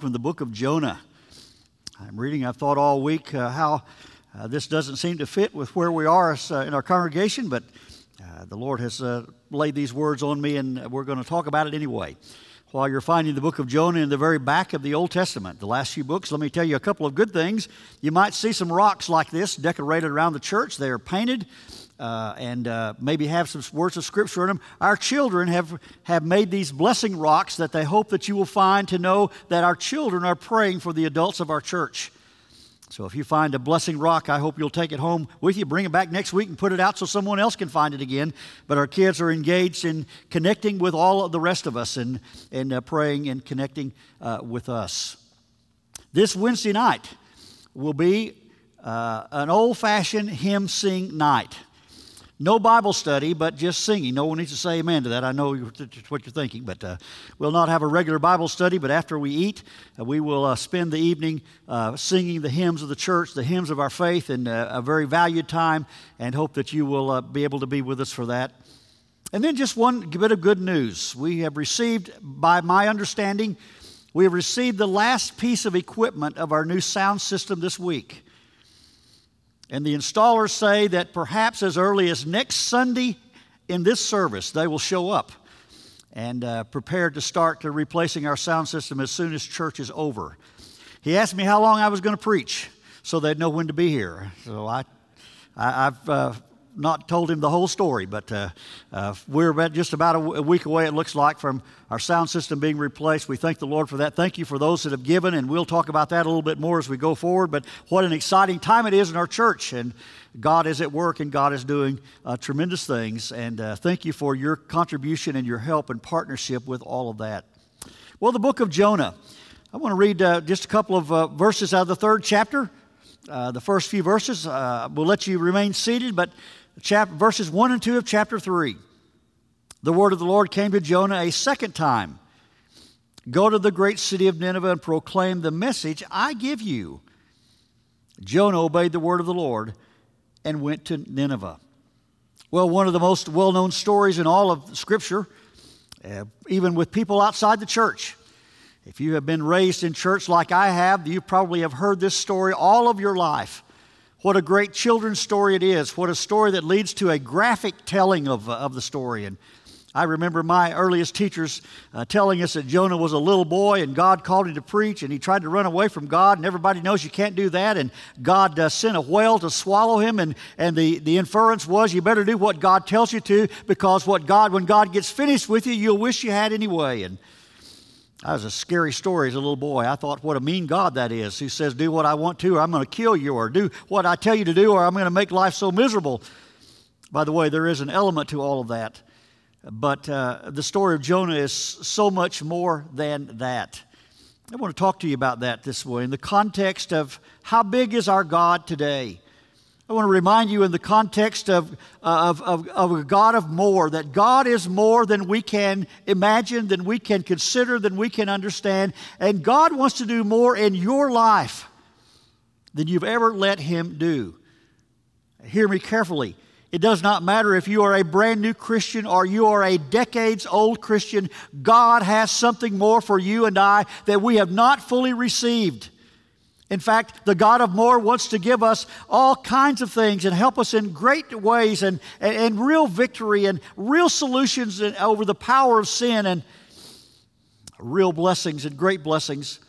from the book of Jonah. I'm reading, I've thought all week uh, how uh, this doesn't seem to fit with where we are uh, in our congregation, but uh, the Lord has uh, laid these words on me, and we're going to talk about it anyway. While you're finding the book of Jonah in the very back of the Old Testament, the last few books, let me tell you a couple of good things. You might see some rocks like this decorated around the church. They are painted uh, and uh, maybe have some words of scripture in them. Our children have, have made these blessing rocks that they hope that you will find to know that our children are praying for the adults of our church. So if you find a blessing rock, I hope you'll take it home with you, bring it back next week and put it out so someone else can find it again. But our kids are engaged in connecting with all of the rest of us and, and uh, praying and connecting uh, with us. This Wednesday night will be uh, an old fashioned hymn sing night. No Bible study, but just singing. No one needs to say amen to that. I know what you're thinking, but uh, we'll not have a regular Bible study. But after we eat, uh, we will uh, spend the evening uh, singing the hymns of the church, the hymns of our faith, and uh, a very valued time, and hope that you will uh, be able to be with us for that. And then just one bit of good news. We have received, by my understanding, we have received the last piece of equipment of our new sound system this week. And the installers say that perhaps as early as next Sunday in this service, they will show up and uh, prepare to start to replacing our sound system as soon as church is over. He asked me how long I was going to preach so they'd know when to be here. So I, I, have uh, not told him the whole story, but uh, uh, we're about just about a, a, week away, it looks like, from our sound system being replaced. We thank the Lord for that. Thank you for those that have given, and we'll talk about that a little bit more as we go forward. But what an exciting time it is in our church, and God is at work, and God is doing uh, tremendous things. And uh, thank you for your contribution and your help and partnership with all of that. Well, the book of Jonah. I want to read uh, just a couple of uh, verses out of the third chapter. Uh, the first few verses. Uh, we'll let you remain seated, but chapter, verses 1 and 2 of chapter 3. The word of the Lord came to Jonah a second time Go to the great city of Nineveh and proclaim the message I give you. Jonah obeyed the word of the Lord and went to Nineveh. Well, one of the most well known stories in all of Scripture, uh, even with people outside the church. If you have been raised in church like I have, you probably have heard this story all of your life. What a great children's story it is. What a story that leads to a graphic telling of, uh, of the story. And I remember my earliest teachers uh, telling us that Jonah was a little boy and God called him to preach and he tried to run away from God and everybody knows you can't do that and God uh, sent a whale to swallow him and, and the, the inference was you better do what God tells you to because what God when God gets finished with you you'll wish you had anyway and that was a scary story as a little boy. I thought, what a mean God that is, who says, Do what I want to, or I'm going to kill you, or do what I tell you to do, or I'm going to make life so miserable. By the way, there is an element to all of that. But uh, the story of Jonah is so much more than that. I want to talk to you about that this way in the context of how big is our God today? I want to remind you in the context of, uh, of, of, of, a God of more, that God is more than we can imagine, than we can consider, than we can understand. And God wants to do more in your life than you've ever let Him do. Hear me carefully. It does not matter if you are a brand new Christian or you are a decades old Christian, God has something more for you and I that we have not fully received. In fact, the God of more wants to give us all kinds of things and help us in great ways and, and, and real victory and real solutions over the power of sin and real blessings and great blessings.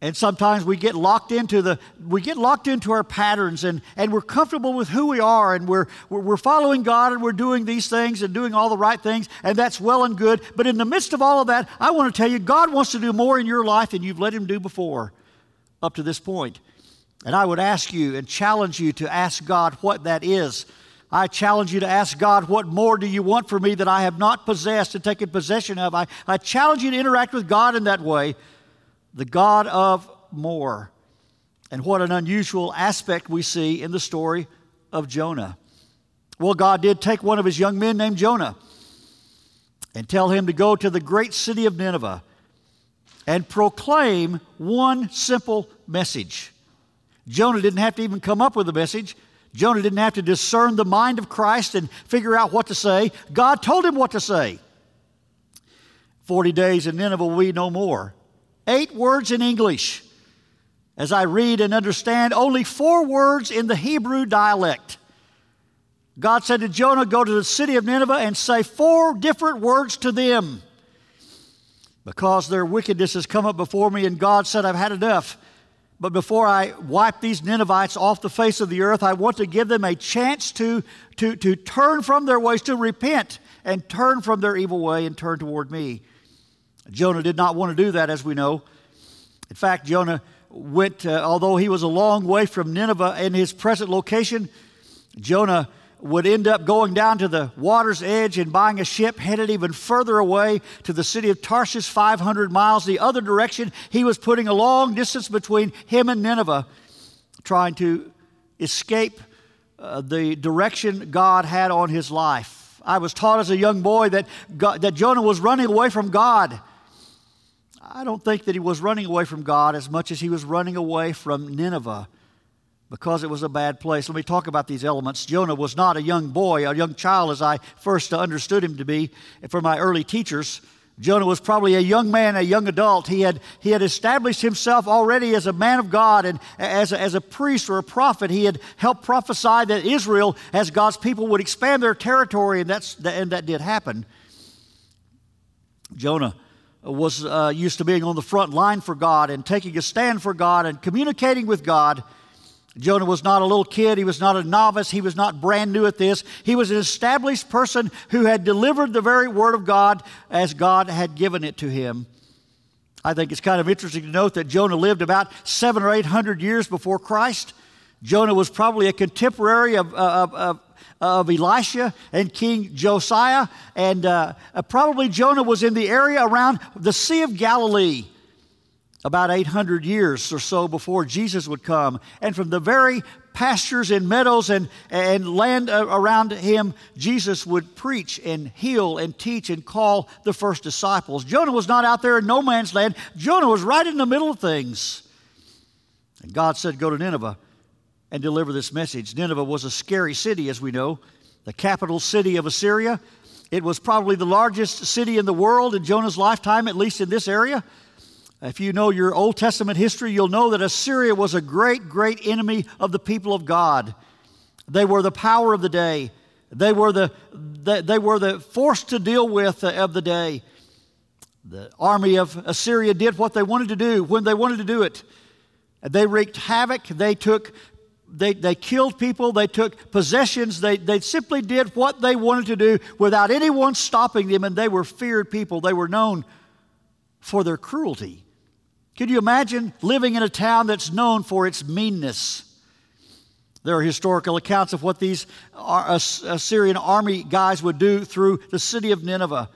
And sometimes we get locked into the we get locked into our patterns and, and we're comfortable with who we are and we're, we're, we're following God and we're doing these things and doing all the right things and that's well and good. But in the midst of all of that, I want to tell you God wants to do more in your life than you've let him do before up to this point. And I would ask you and challenge you to ask God what that is. I challenge you to ask God, what more do you want from me that I have not possessed and taken possession of? I, I challenge you to interact with God in that way, the God of more. And what an unusual aspect we see in the story of Jonah. Well, God did take one of his young men named Jonah and tell him to go to the great city of Nineveh and proclaim one simple message. Jonah didn't have to even come up with a message. Jonah didn't have to discern the mind of Christ and figure out what to say. God told him what to say. 40 days in Nineveh will be no more. Eight words in English. As I read and understand, only four words in the Hebrew dialect. God said to Jonah, Go to the city of Nineveh and say four different words to them. Because their wickedness has come up before me, and God said, I've had enough. But before I wipe these Ninevites off the face of the earth, I want to give them a chance to, to, to turn from their ways, to repent and turn from their evil way and turn toward me. Jonah did not want to do that, as we know. In fact, Jonah went, uh, although he was a long way from Nineveh in his present location, Jonah would end up going down to the water's edge and buying a ship headed even further away to the city of Tarshish, 500 miles the other direction. He was putting a long distance between him and Nineveh, trying to escape uh, the direction God had on his life. I was taught as a young boy that, God, that Jonah was running away from God. I don't think that he was running away from God as much as he was running away from Nineveh because it was a bad place. Let me talk about these elements. Jonah was not a young boy, a young child as I first understood him to be from my early teachers. Jonah was probably a young man, a young adult. He had, he had established himself already as a man of God and as a, as a priest or a prophet. He had helped prophesy that Israel, as God's people, would expand their territory, and, that's, and that did happen. Jonah was uh, used to being on the front line for God and taking a stand for God and communicating with God. Jonah was not a little kid. He was not a novice. He was not brand new at this. He was an established person who had delivered the very word of God as God had given it to him. I think it's kind of interesting to note that Jonah lived about seven or eight hundred years before Christ. Jonah was probably a contemporary of, of, of, of Elisha and King Josiah, and uh, probably Jonah was in the area around the Sea of Galilee about 800 years or so before Jesus would come. And from the very pastures and meadows and, and land around him, Jesus would preach and heal and teach and call the first disciples. Jonah was not out there in no man's land, Jonah was right in the middle of things. And God said, Go to Nineveh and deliver this message. Nineveh was a scary city, as we know, the capital city of Assyria. It was probably the largest city in the world in Jonah's lifetime, at least in this area. If you know your Old Testament history, you'll know that Assyria was a great, great enemy of the people of God. They were the power of the day. They were the, they were the force to deal with uh, of the day. The army of Assyria did what they wanted to do when they wanted to do it. They wreaked havoc. They took, they, they killed people. They took possessions. They, they simply did what they wanted to do without anyone stopping them, and they were feared people. They were known for their cruelty. Can you imagine living in a town that's known for its meanness? There are historical accounts of what these uh, Assyrian army guys would do through the city of Nineveh.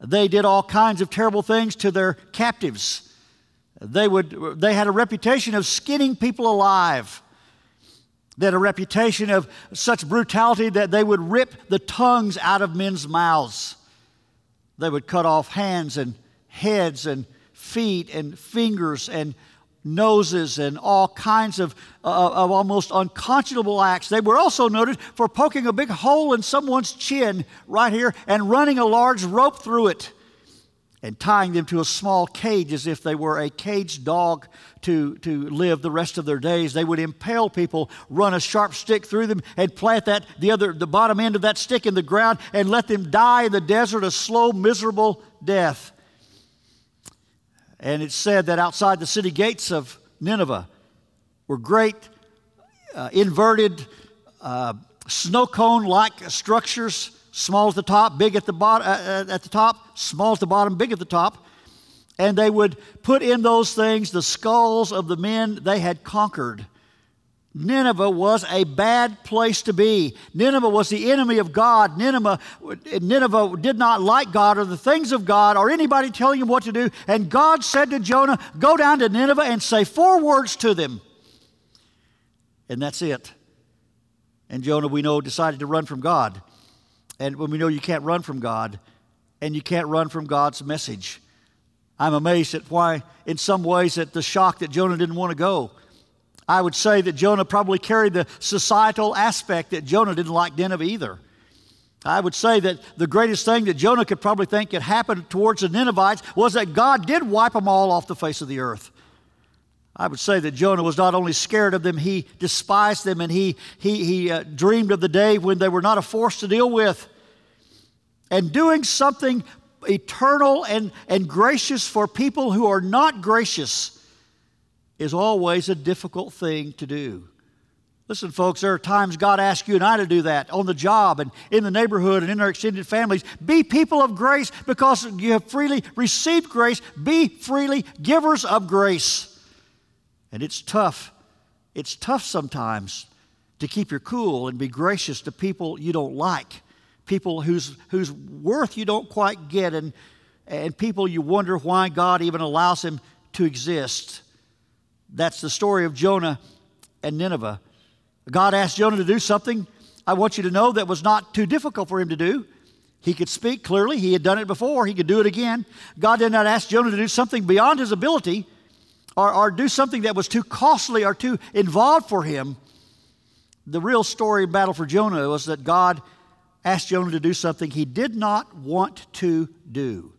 They did all kinds of terrible things to their captives. They, would, they had a reputation of skinning people alive. They had a reputation of such brutality that they would rip the tongues out of men's mouths. They would cut off hands and heads and feet and fingers and noses and all kinds of, uh, of almost unconscionable acts. They were also noted for poking a big hole in someone's chin right here and running a large rope through it and tying them to a small cage as if they were a caged dog to, to live the rest of their days. They would impale people, run a sharp stick through them, and plant that the other the bottom end of that stick in the ground and let them die in the desert a slow, miserable death. And it's said that outside the city gates of Nineveh were great uh, inverted uh, snow cone like structures, small at the top, big at the, bottom, uh, uh, at the top, small at the bottom, big at the top. And they would put in those things the skulls of the men they had conquered Nineveh was a bad place to be. Nineveh was the enemy of God. Nineveh, Nineveh did not like God or the things of God or anybody telling him what to do. And God said to Jonah, Go down to Nineveh and say four words to them. And that's it. And Jonah, we know, decided to run from God. And when we know you can't run from God, and you can't run from God's message, I'm amazed at why, in some ways, at the shock that Jonah didn't want to go. I would say that Jonah probably carried the societal aspect that Jonah didn't like Nineveh either. I would say that the greatest thing that Jonah could probably think could happen towards the Ninevites was that God did wipe them all off the face of the earth. I would say that Jonah was not only scared of them, he despised them and he, he, he uh, dreamed of the day when they were not a force to deal with. And doing something eternal and, and gracious for people who are not gracious is always a difficult thing to do. Listen, folks, there are times God asks you and I to do that on the job and in the neighborhood and in our extended families. Be people of grace because you have freely received grace. Be freely givers of grace. And it's tough. It's tough sometimes to keep your cool and be gracious to people you don't like, people whose, whose worth you don't quite get, and, and people you wonder why God even allows them to exist. That's the story of Jonah and Nineveh. God asked Jonah to do something, I want you to know, that was not too difficult for him to do. He could speak clearly, he had done it before, he could do it again. God did not ask Jonah to do something beyond his ability or, or do something that was too costly or too involved for him. The real story of battle for Jonah was that God asked Jonah to do something he did not want to do.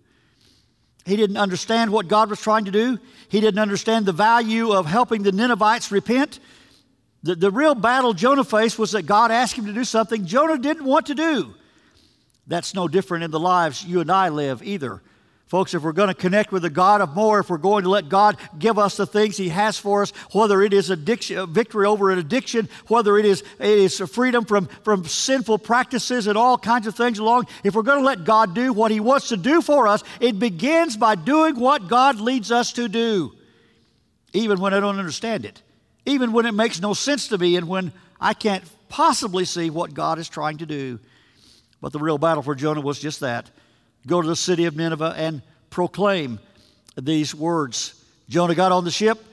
He didn't understand what God was trying to do. He didn't understand the value of helping the Ninevites repent. The, the real battle Jonah faced was that God asked him to do something Jonah didn't want to do. That's no different in the lives you and I live either. Folks, if we're going to connect with the God of more, if we're going to let God give us the things He has for us, whether it is addiction, uh, victory over an addiction, whether it is, it is freedom from, from sinful practices and all kinds of things along, if we're going to let God do what He wants to do for us, it begins by doing what God leads us to do, even when I don't understand it, even when it makes no sense to me, and when I can't possibly see what God is trying to do. But the real battle for Jonah was just that go to the city of Nineveh and proclaim these words. Jonah got on the ship.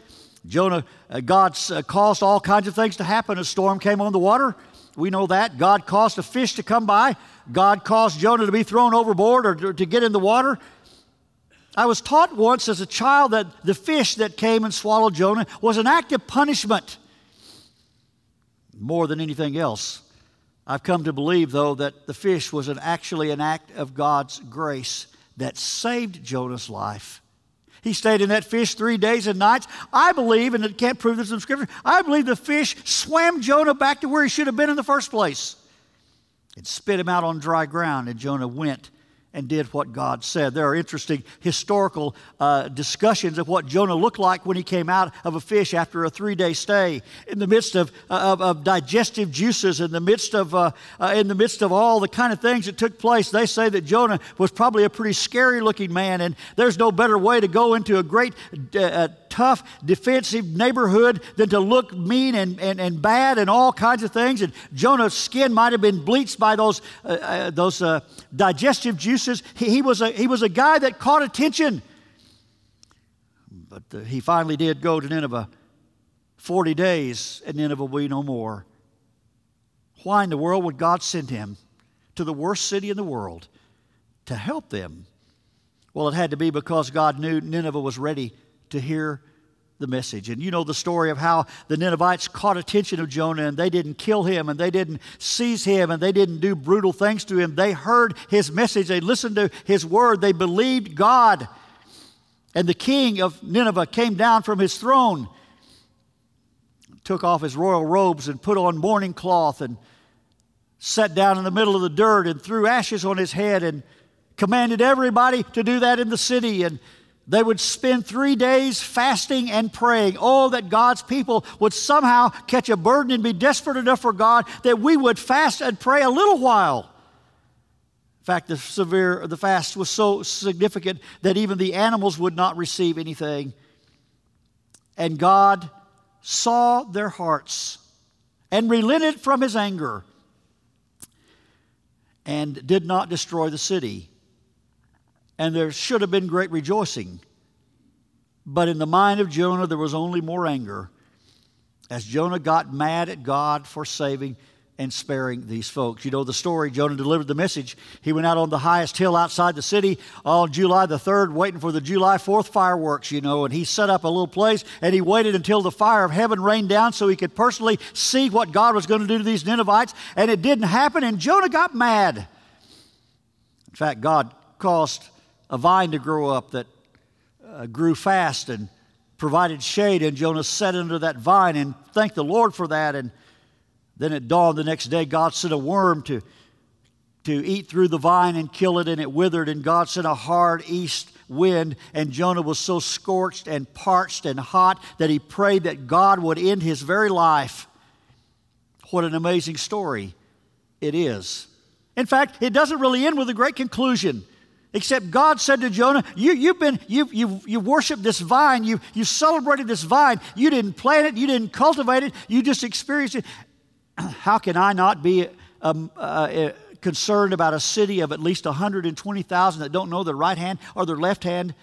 Jonah, uh, God uh, caused all kinds of things to happen. A storm came on the water. We know that. God caused a fish to come by. God caused Jonah to be thrown overboard or to, to get in the water. I was taught once as a child that the fish that came and swallowed Jonah was an act of punishment more than anything else. I've come to believe, though, that the fish was an, actually an act of God's grace that saved Jonah's life. He stayed in that fish three days and nights. I believe, and it can't prove this in Scripture, I believe the fish swam Jonah back to where he should have been in the first place. It spit him out on dry ground, and Jonah went and did what God said. There are interesting historical uh, discussions of what Jonah looked like when he came out of a fish after a three day stay. In the midst of, of, of, digestive juices, in the midst of, uh, uh, in the midst of all the kind of things that took place, they say that Jonah was probably a pretty scary looking man, and there's no better way to go into a great uh, tough, defensive neighborhood than to look mean and, and, and bad and all kinds of things. And Jonah's skin might have been bleached by those, uh, uh, those uh, digestive juices. He, he, was a, he was a guy that caught attention. But uh, he finally did go to Nineveh. 40 days, and Nineveh will be no more. Why in the world would God send him to the worst city in the world to help them? Well, it had to be because God knew Nineveh was ready to hear the message. And you know the story of how the Ninevites caught attention of Jonah and they didn't kill him and they didn't seize him and they didn't do brutal things to him. They heard his message, they listened to his word, they believed God. And the king of Nineveh came down from his throne, took off his royal robes and put on mourning cloth and sat down in the middle of the dirt and threw ashes on his head and commanded everybody to do that in the city and they would spend three days fasting and praying. Oh, that God's people would somehow catch a burden and be desperate enough for God that we would fast and pray a little while. In fact, the severe the fast was so significant that even the animals would not receive anything. And God saw their hearts and relented from his anger and did not destroy the city and there should have been great rejoicing. But in the mind of Jonah, there was only more anger as Jonah got mad at God for saving and sparing these folks. You know the story. Jonah delivered the message. He went out on the highest hill outside the city on July the 3rd, waiting for the July 4th fireworks, you know, and he set up a little place and he waited until the fire of heaven rained down so he could personally see what God was going to do to these Ninevites. And it didn't happen, and Jonah got mad. In fact, God caused a vine to grow up that uh, grew fast and provided shade, and Jonah sat under that vine and thanked the Lord for that. And then at dawn the next day, God sent a worm to, to eat through the vine and kill it, and it withered. And God sent a hard east wind, and Jonah was so scorched and parched and hot that he prayed that God would end his very life. What an amazing story it is. In fact, it doesn't really end with a great conclusion. Except God said to Jonah, you, You've been, you, you, you worshiped this vine, you, you celebrated this vine, you didn't plant it, you didn't cultivate it, you just experienced it. How can I not be um, uh, uh, concerned about a city of at least 120,000 that don't know their right hand or their left hand?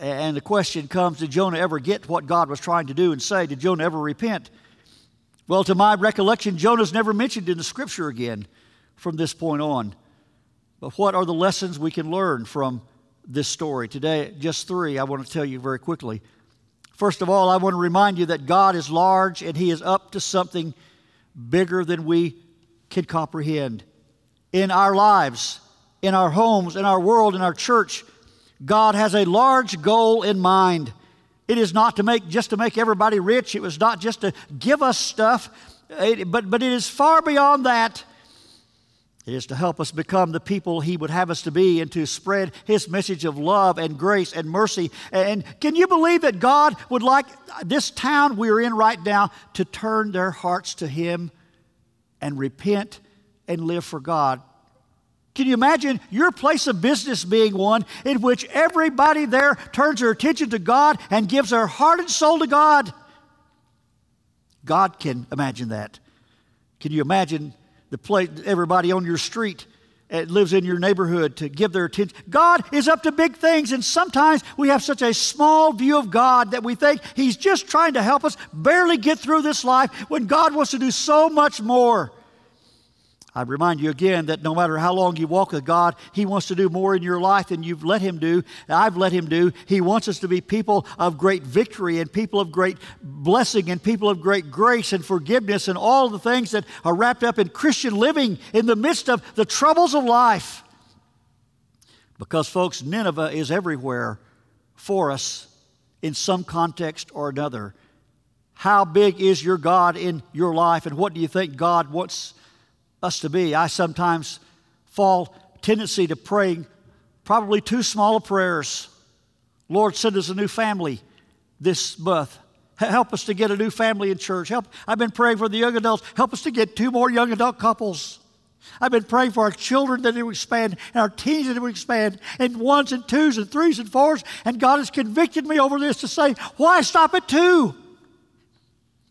And the question comes Did Jonah ever get what God was trying to do and say? Did Jonah ever repent? Well, to my recollection, Jonah's never mentioned in the scripture again from this point on. But what are the lessons we can learn from this story? Today, just three I want to tell you very quickly. First of all, I want to remind you that God is large and He is up to something bigger than we can comprehend. In our lives, in our homes, in our world, in our church, God has a large goal in mind. It is not to make just to make everybody rich. It was not just to give us stuff, eh, but, but it is far beyond that. It is to help us become the people He would have us to be and to spread His message of love and grace and mercy. And can you believe that God would like this town we're in right now to turn their hearts to Him and repent and live for God? Can you imagine your place of business being one in which everybody there turns their attention to God and gives their heart and soul to God? God can imagine that. Can you imagine the place, everybody on your street that lives in your neighborhood to give their attention. God is up to big things, and sometimes we have such a small view of God that we think He's just trying to help us barely get through this life when God wants to do so much more. I remind you again that no matter how long you walk with God, He wants to do more in your life than you've let Him do. I've let Him do. He wants us to be people of great victory and people of great blessing and people of great grace and forgiveness and all the things that are wrapped up in Christian living in the midst of the troubles of life. Because, folks, Nineveh is everywhere for us in some context or another. How big is your God in your life, and what do you think God wants us to be. I sometimes fall tendency to praying probably too small of prayers. Lord, send us a new family this month. Help us to get a new family in church. Help. I've been praying for the young adults. Help us to get two more young adult couples. I've been praying for our children that it would expand and our teens that it would expand and ones and twos and threes and fours. And God has convicted me over this to say, why stop at two?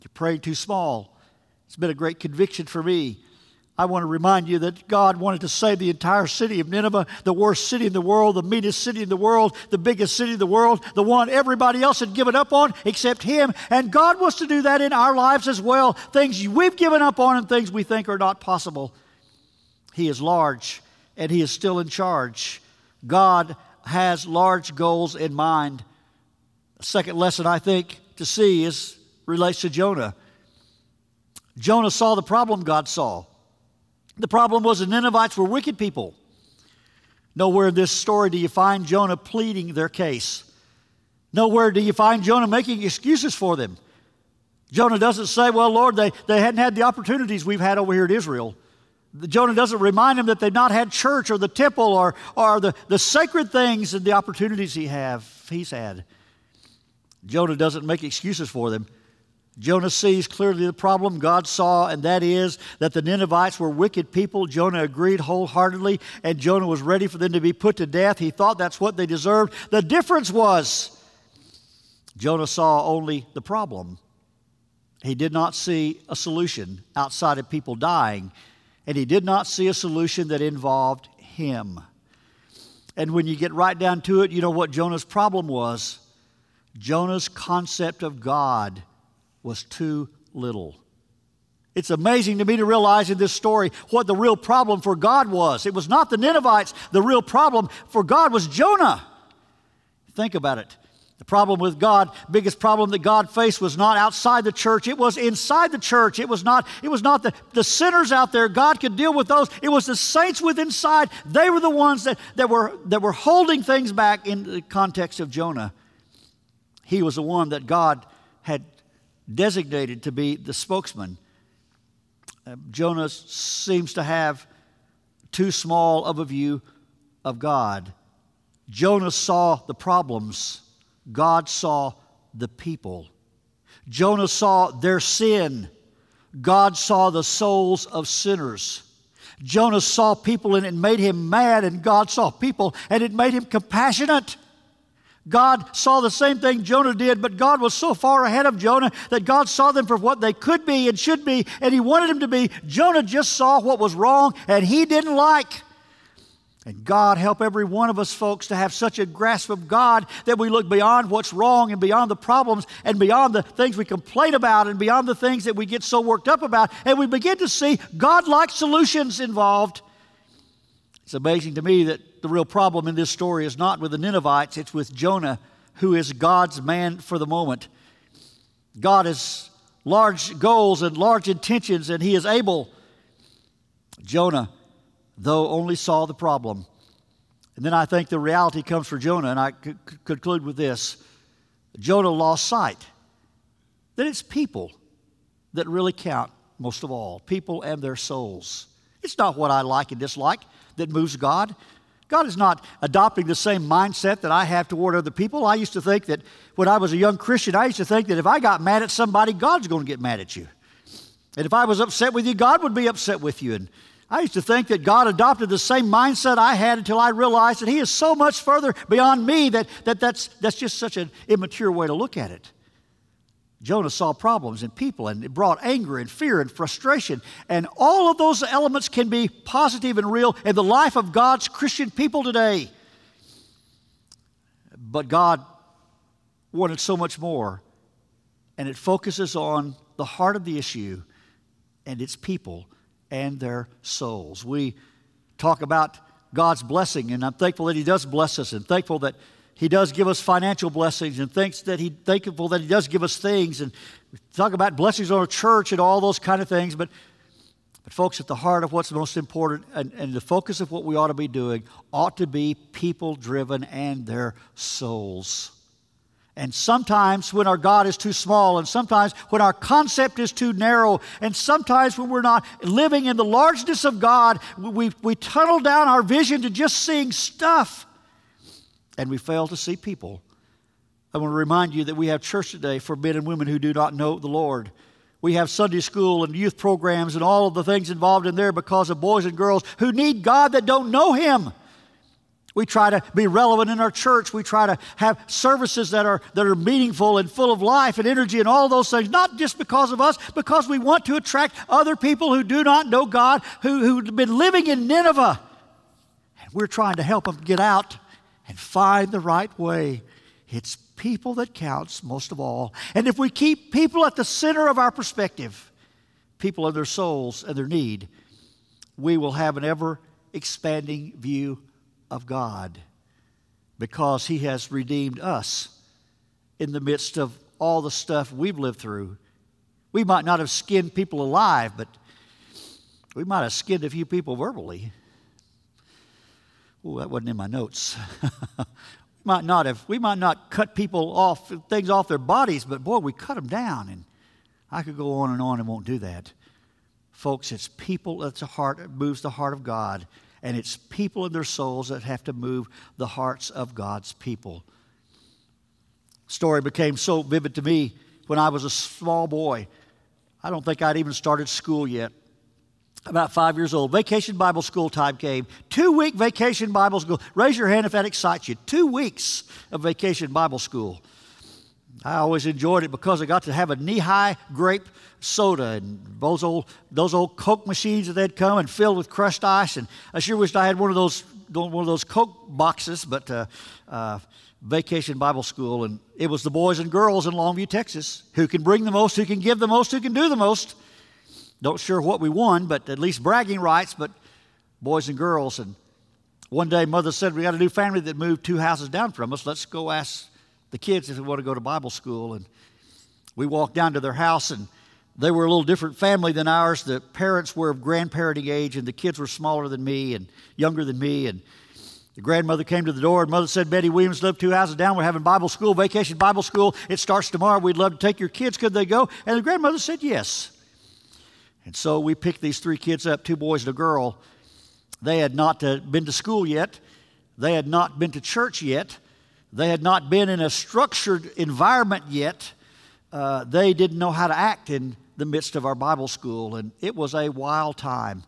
You're praying too small. It's been a great conviction for me. I want to remind you that God wanted to save the entire city of Nineveh, the worst city in the world, the meanest city in the world, the biggest city in the world, the one everybody else had given up on except Him. And God wants to do that in our lives as well. Things we've given up on and things we think are not possible. He is large and He is still in charge. God has large goals in mind. A second lesson I think to see is relates to Jonah. Jonah saw the problem God saw. The problem was the Ninevites were wicked people. Nowhere in this story do you find Jonah pleading their case. Nowhere do you find Jonah making excuses for them. Jonah doesn't say, Well, Lord, they, they hadn't had the opportunities we've had over here at Israel. Jonah doesn't remind them that they've not had church or the temple or, or the, the sacred things and the opportunities he have, he's had. Jonah doesn't make excuses for them. Jonah sees clearly the problem God saw, and that is that the Ninevites were wicked people. Jonah agreed wholeheartedly, and Jonah was ready for them to be put to death. He thought that's what they deserved. The difference was Jonah saw only the problem. He did not see a solution outside of people dying, and he did not see a solution that involved him. And when you get right down to it, you know what Jonah's problem was? Jonah's concept of God was too little. It's amazing to me to realize in this story what the real problem for God was. It was not the Ninevites. The real problem for God was Jonah. Think about it. The problem with God, biggest problem that God faced was not outside the church, it was inside the church. It was not, it was not the, the sinners out there. God could deal with those. It was the saints within inside. They were the ones that, that, were, that were holding things back in the context of Jonah. He was the one that God had designated to be the spokesman. Uh, Jonah seems to have too small of a view of God. Jonah saw the problems, God saw the people. Jonah saw their sin, God saw the souls of sinners. Jonah saw people and it made him mad, and God saw people and it made him compassionate. God saw the same thing Jonah did, but God was so far ahead of Jonah that God saw them for what they could be and should be, and He wanted them to be. Jonah just saw what was wrong and he didn't like. And God help every one of us folks to have such a grasp of God that we look beyond what's wrong and beyond the problems and beyond the things we complain about and beyond the things that we get so worked up about. And we begin to see God like solutions involved. It's amazing to me that the real problem in this story is not with the Ninevites, it's with Jonah, who is God's man for the moment. God has large goals and large intentions, and he is able. Jonah though only saw the problem. And then I think the reality comes for Jonah, and I conclude with this Jonah lost sight that it's people that really count most of all people and their souls. It's not what I like and dislike that moves God. God is not adopting the same mindset that I have toward other people. I used to think that when I was a young Christian, I used to think that if I got mad at somebody, God's going to get mad at you. And if I was upset with you, God would be upset with you. And I used to think that God adopted the same mindset I had until I realized that He is so much further beyond me that, that that's, that's just such an immature way to look at it. Jonah saw problems in people and it brought anger and fear and frustration. And all of those elements can be positive and real in the life of God's Christian people today. But God wanted so much more. And it focuses on the heart of the issue and its people and their souls. We talk about God's blessing, and I'm thankful that He does bless us, and thankful that He does give us financial blessings, and thanks that He thankful that He does give us things, and talk about blessings on a church and all those kind of things. But, but folks, at the heart of what's most important, and, and the focus of what we ought to be doing, ought to be people driven and their souls. And sometimes when our God is too small, and sometimes when our concept is too narrow, and sometimes when we're not living in the largeness of God, we, we tunnel down our vision to just seeing stuff, and we fail to see people. I want to remind you that we have church today for men and women who do not know the Lord. We have Sunday school and youth programs and all of the things involved in there because of boys and girls who need God that don't know Him. We try to be relevant in our church. We try to have services that are, that are meaningful and full of life and energy and all those things, not just because of us, because we want to attract other people who do not know God, who, who've been living in Nineveh. And we're trying to help them get out and find the right way. It's people that counts most of all. And if we keep people at the center of our perspective, people and their souls and their need, we will have an ever expanding view of God because He has redeemed us in the midst of all the stuff we've lived through. We might not have skinned people alive, but we might have skinned a few people verbally. Oh, that wasn't in my notes. we might not have. We might not cut people off things off their bodies, but boy, we cut them down, and I could go on and on and won't do that. Folks, it's people that's the heart that moves the heart of God and it's people and their souls that have to move the hearts of God's people. Story became so vivid to me when I was a small boy. I don't think I'd even started school yet. About five years old. Vacation Bible school time came. Two week vacation Bible school. Raise your hand if that excites you. Two weeks of vacation Bible school. I always enjoyed it because I got to have a knee high grape soda and those old, those old Coke machines that they'd come and filled with crushed ice. And I sure wished I had one of those, one of those Coke boxes, but uh, uh, vacation Bible school. And it was the boys and girls in Longview, Texas, who can bring the most, who can give the most, who can do the most. Don't sure what we won, but at least bragging rights, but boys and girls. And one day, mother said, We got a new family that moved two houses down from us. Let's go ask the kids if they want to go to Bible school. And we walked down to their house, and they were a little different family than ours. The parents were of grandparenting age, and the kids were smaller than me and younger than me. And the grandmother came to the door, and mother said, Betty Williams lived two houses down. We're having Bible school, vacation Bible school. It starts tomorrow. We'd love to take your kids. Could they go? And the grandmother said, Yes. And so we picked these three kids up two boys and a girl. They had not uh, been to school yet, they had not been to church yet, they had not been in a structured environment yet. Uh, they didn't know how to act in the midst of our Bible school, and it was a wild time.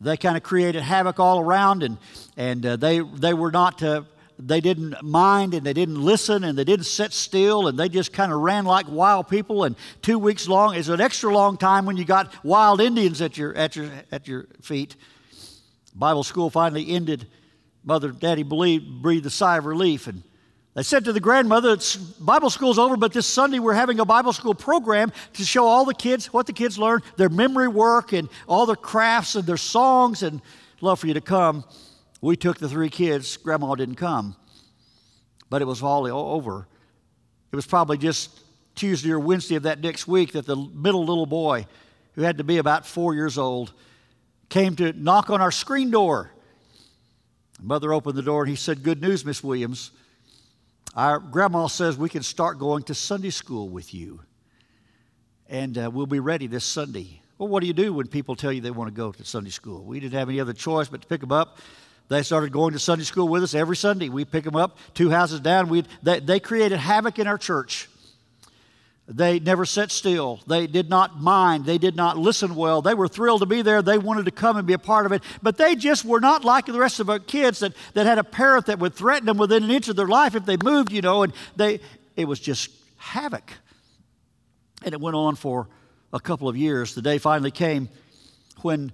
They kind of created havoc all around, and, and uh, they, they were not, uh, they didn't mind, and they didn't listen, and they didn't sit still, and they just kind of ran like wild people. And two weeks long is an extra long time when you got wild Indians at your, at your, at your feet. Bible school finally ended. Mother and Daddy believed, breathed a sigh of relief, and they said to the grandmother, Bible school's over, but this Sunday we're having a Bible school program to show all the kids what the kids learn, their memory work, and all their crafts and their songs, and love for you to come. We took the three kids. Grandma didn't come, but it was all over. It was probably just Tuesday or Wednesday of that next week that the middle little boy, who had to be about four years old, came to knock on our screen door. Mother opened the door and he said, Good news, Miss Williams. Our grandma says we can start going to Sunday school with you. And uh, we'll be ready this Sunday. Well, what do you do when people tell you they want to go to Sunday school? We didn't have any other choice but to pick them up. They started going to Sunday school with us every Sunday. We pick them up two houses down. We, they, they created havoc in our church. They never sat still. They did not mind. They did not listen well. They were thrilled to be there. They wanted to come and be a part of it. But they just were not like the rest of our kids that, that had a parent that would threaten them within an inch of their life if they moved, you know, and they it was just havoc. And it went on for a couple of years. The day finally came when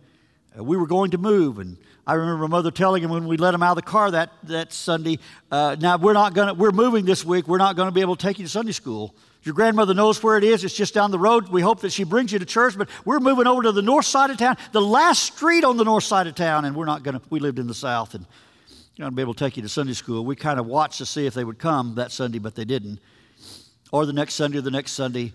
we were going to move and I remember my mother telling him when we let him out of the car that, that Sunday, uh, now we're not going to, we're moving this week. We're not going to be able to take you to Sunday school. Your grandmother knows where it is. It's just down the road. We hope that she brings you to church, but we're moving over to the north side of town, the last street on the north side of town, and we're not going to, we lived in the south, and you're not going to be able to take you to Sunday school. We kind of watched to see if they would come that Sunday, but they didn't. Or the next Sunday or the next Sunday.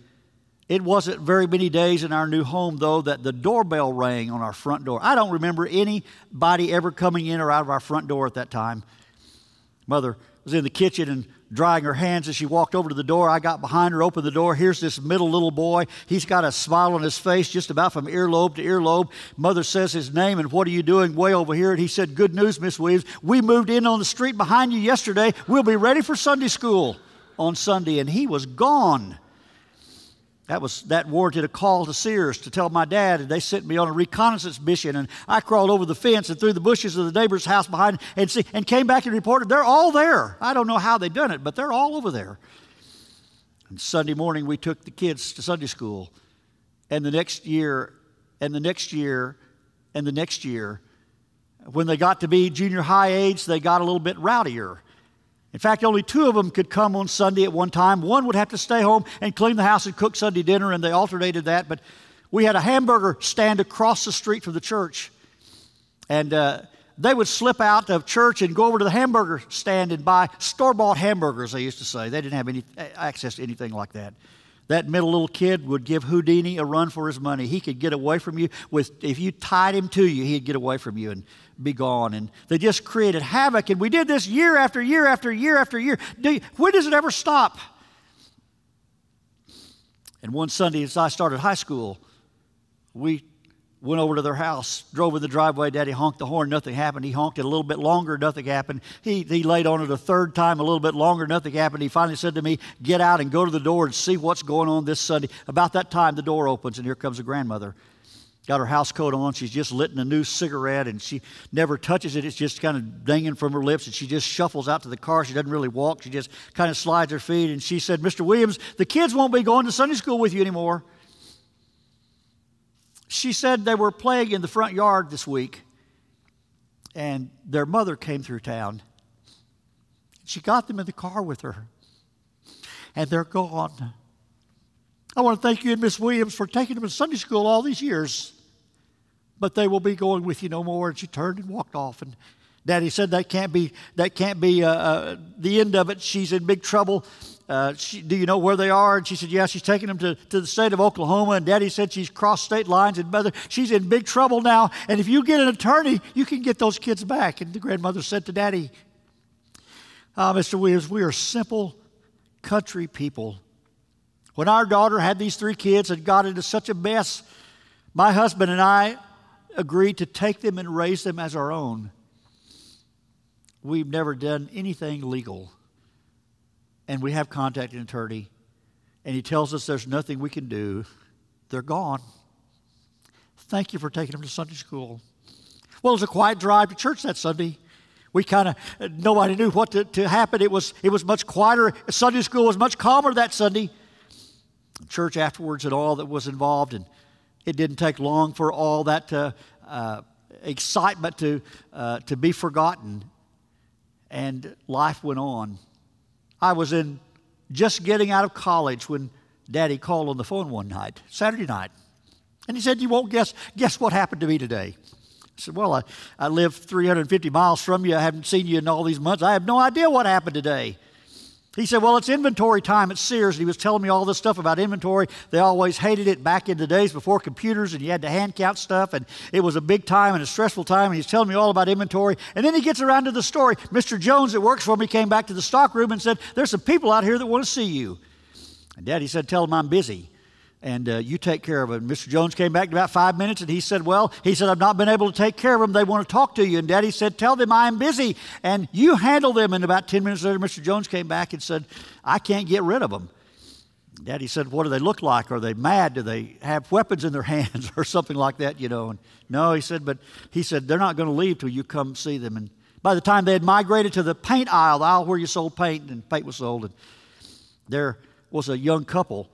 It wasn't very many days in our new home, though, that the doorbell rang on our front door. I don't remember anybody ever coming in or out of our front door at that time. Mother was in the kitchen and drying her hands as she walked over to the door. I got behind her, opened the door. Here's this middle little boy. He's got a smile on his face just about from earlobe to earlobe. Mother says his name and what are you doing way over here? And he said, Good news, Miss Williams. We moved in on the street behind you yesterday. We'll be ready for Sunday school on Sunday. And he was gone. That was that warranted a call to Sears to tell my dad, and they sent me on a reconnaissance mission. And I crawled over the fence and through the bushes of the neighbor's house behind, and see, and came back and reported they're all there. I don't know how they done it, but they're all over there. And Sunday morning we took the kids to Sunday school, and the next year, and the next year, and the next year, when they got to be junior high age, they got a little bit rowdier. In fact, only two of them could come on Sunday at one time. One would have to stay home and clean the house and cook Sunday dinner, and they alternated that. But we had a hamburger stand across the street from the church. And uh, they would slip out of church and go over to the hamburger stand and buy store bought hamburgers, they used to say. They didn't have any access to anything like that. That middle little kid would give Houdini a run for his money. He could get away from you with, if you tied him to you, he'd get away from you. And be gone. And they just created havoc. And we did this year after year after year after year. You, when does it ever stop? And one Sunday, as I started high school, we went over to their house, drove in the driveway. Daddy honked the horn, nothing happened. He honked it a little bit longer, nothing happened. He, he laid on it a third time, a little bit longer, nothing happened. He finally said to me, Get out and go to the door and see what's going on this Sunday. About that time, the door opens, and here comes a grandmother got her house coat on. She's just lit a new cigarette and she never touches it. It's just kind of dinging from her lips and she just shuffles out to the car. She doesn't really walk. She just kind of slides her feet. And she said, Mr. Williams, the kids won't be going to Sunday school with you anymore. She said they were playing in the front yard this week and their mother came through town. She got them in the car with her and they're gone. I want to thank you and Miss Williams for taking them to Sunday school all these years. But they will be going with you no more. And she turned and walked off. And Daddy said that can't be that can't be uh, uh, the end of it. She's in big trouble. uh, she, do you know where they are? And she said, yeah, she's taking them to, to the state of Oklahoma. And daddy said she's crossed state lines. And mother, she's in big trouble now. And if you get an attorney, you can get those kids back. And the grandmother said to daddy, oh, Mr. Williams, we are simple country people. When our daughter had these three kids and got into such a mess, my husband and I agreed to take them and raise them as our own. We've never done anything legal and we have contacted an attorney, and he tells us there's nothing we can do, they're gone. Thank you for taking them to Sunday school. Well, it was a quiet drive to church that Sunday. We kind of, nobody knew what to, to happen. It was, it was much quieter. Sunday school was much calmer that Sunday. Church afterwards and all that was involved, and it didn't take long for all that uh, uh, excitement to, uh, to be forgotten. And life went on. I was in just getting out of college when Daddy called on the phone one night, Saturday night. And he said, You won't guess, guess what happened to me today? I said, Well, I, I live 350 miles from you. I haven't seen you in all these months. I have no idea what happened today. He said, Well, it's inventory time at Sears. And he was telling me all this stuff about inventory. They always hated it back in the days before computers, and you had to hand count stuff, and it was a big time and a stressful time. And he's telling me all about inventory. And then he gets around to the story. Mr. Jones, that works for me, came back to the stock room and said, There's some people out here that want to see you. And Daddy said, Tell them I'm busy and uh, you take care of them. Mr. Jones came back in about five minutes and he said, Well, he said, I've not been able to take care of them. They want to talk to you. And Daddy said, Tell them I am busy and you handle them. And about 10 minutes later, Mr. Jones came back and said, I can't get rid of them. Daddy said, What do they look like? Are they mad? Do they have weapons in their hands or something like that, you know? And no, he said, But he said, They're not going to leave till you come see them. And by the time they had migrated to the paint aisle, the aisle where you sold paint and paint was sold, and there was a young couple.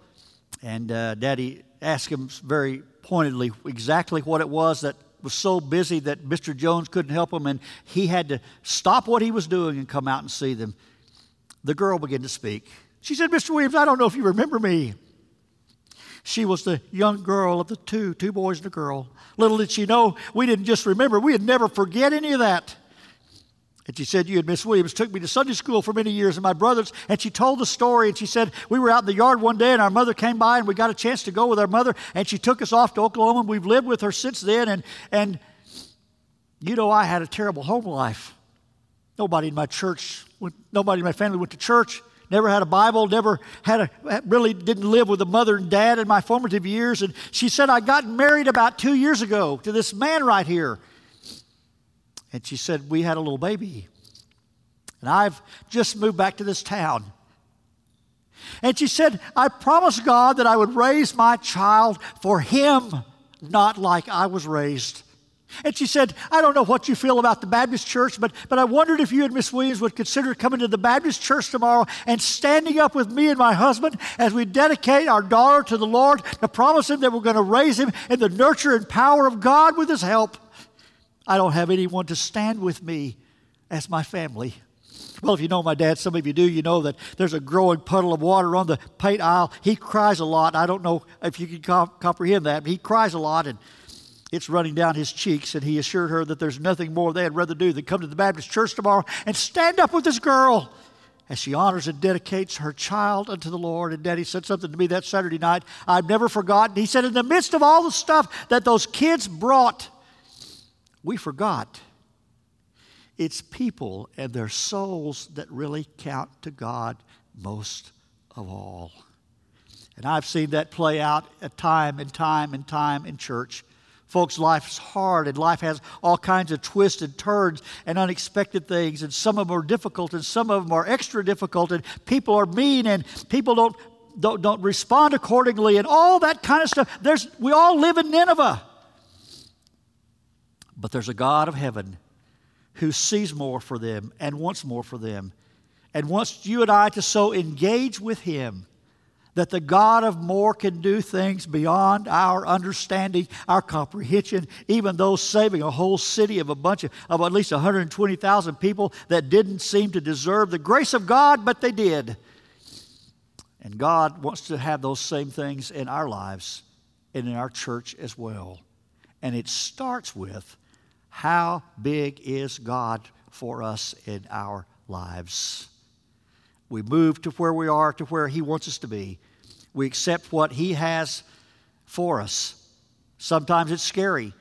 And uh, Daddy asked him very pointedly exactly what it was that was so busy that Mr. Jones couldn't help him, and he had to stop what he was doing and come out and see them. The girl began to speak. She said, Mr. Williams, I don't know if you remember me. She was the young girl of the two, two boys and a girl. Little did she know, we didn't just remember, we'd never forget any of that. And she said, You and Miss Williams took me to Sunday school for many years, and my brothers. And she told the story, and she said, We were out in the yard one day, and our mother came by, and we got a chance to go with our mother, and she took us off to Oklahoma, and we've lived with her since then. And, and you know, I had a terrible home life. Nobody in my church, nobody in my family went to church, never had a Bible, never had a, really didn't live with a mother and dad in my formative years. And she said, I got married about two years ago to this man right here. And she said, We had a little baby. And I've just moved back to this town. And she said, I promised God that I would raise my child for him, not like I was raised. And she said, I don't know what you feel about the Baptist church, but, but I wondered if you and Miss Williams would consider coming to the Baptist church tomorrow and standing up with me and my husband as we dedicate our daughter to the Lord to promise him that we're going to raise him in the nurture and power of God with his help. I don't have anyone to stand with me as my family. Well, if you know my dad, some of you do, you know that there's a growing puddle of water on the paint aisle. He cries a lot. I don't know if you can comp- comprehend that, but he cries a lot and it's running down his cheeks. And he assured her that there's nothing more they'd rather do than come to the Baptist church tomorrow and stand up with this girl as she honors and dedicates her child unto the Lord. And Daddy said something to me that Saturday night I've never forgotten. He said, In the midst of all the stuff that those kids brought, we forgot. It's people and their souls that really count to God most of all. And I've seen that play out at time and time and time in church. Folks' life is hard and life has all kinds of twists and turns and unexpected things, and some of them are difficult and some of them are extra difficult, and people are mean and people don't, don't, don't respond accordingly and all that kind of stuff. There's, we all live in Nineveh. But there's a God of heaven who sees more for them and wants more for them and wants you and I to so engage with Him that the God of more can do things beyond our understanding, our comprehension, even though saving a whole city of a bunch of, of at least 120,000 people that didn't seem to deserve the grace of God, but they did. And God wants to have those same things in our lives and in our church as well. And it starts with how big is God for us in our lives? We move to where we are, to where He wants us to be. We accept what He has for us. Sometimes it's scary.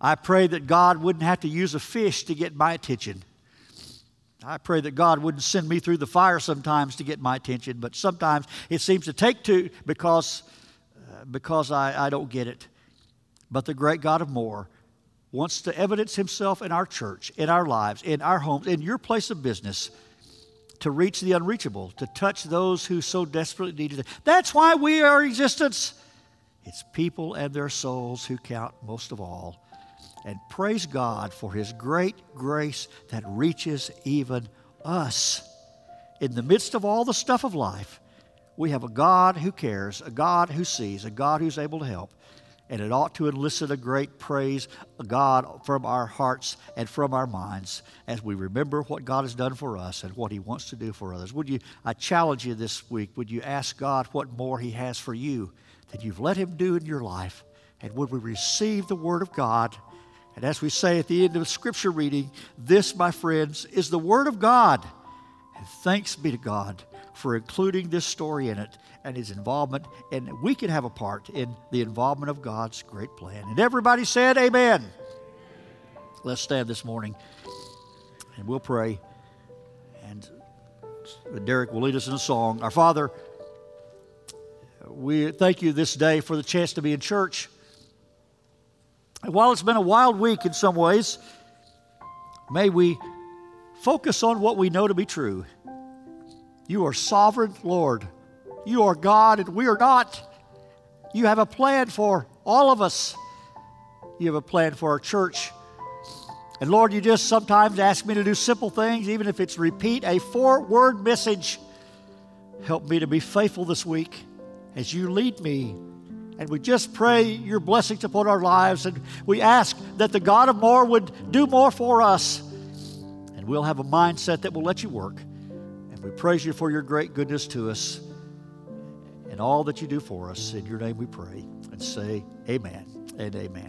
I pray that God wouldn't have to use a fish to get my attention. I pray that God wouldn't send me through the fire sometimes to get my attention, but sometimes it seems to take two because, uh, because I, I don't get it. But the great God of more wants to evidence himself in our church, in our lives, in our homes, in your place of business to reach the unreachable, to touch those who so desperately need it. That's why we are existence. It's people and their souls who count most of all and praise God for His great grace that reaches even us. In the midst of all the stuff of life, we have a God who cares, a God who sees, a God who's able to help. And it ought to elicit a great praise, God, from our hearts and from our minds as we remember what God has done for us and what He wants to do for others. Would you, I challenge you this week, would you ask God what more He has for you that you've let Him do in your life? And would we receive the Word of God? And as we say at the end of scripture reading, this, my friends, is the Word of God. And thanks be to God for including this story in it and his involvement. And we can have a part in the involvement of God's great plan. And everybody said, Amen. Let's stand this morning and we'll pray. And Derek will lead us in a song. Our Father, we thank you this day for the chance to be in church. And while it's been a wild week in some ways, may we focus on what we know to be true. You are sovereign, Lord. You are God, and we are not. You have a plan for all of us. You have a plan for our church. And Lord, you just sometimes ask me to do simple things, even if it's repeat a four word message. Help me to be faithful this week as you lead me and we just pray your blessings upon our lives. And we ask that the God of more would do more for us. And we'll have a mindset that will let you work. We praise you for your great goodness to us and all that you do for us. In your name we pray and say, Amen and amen.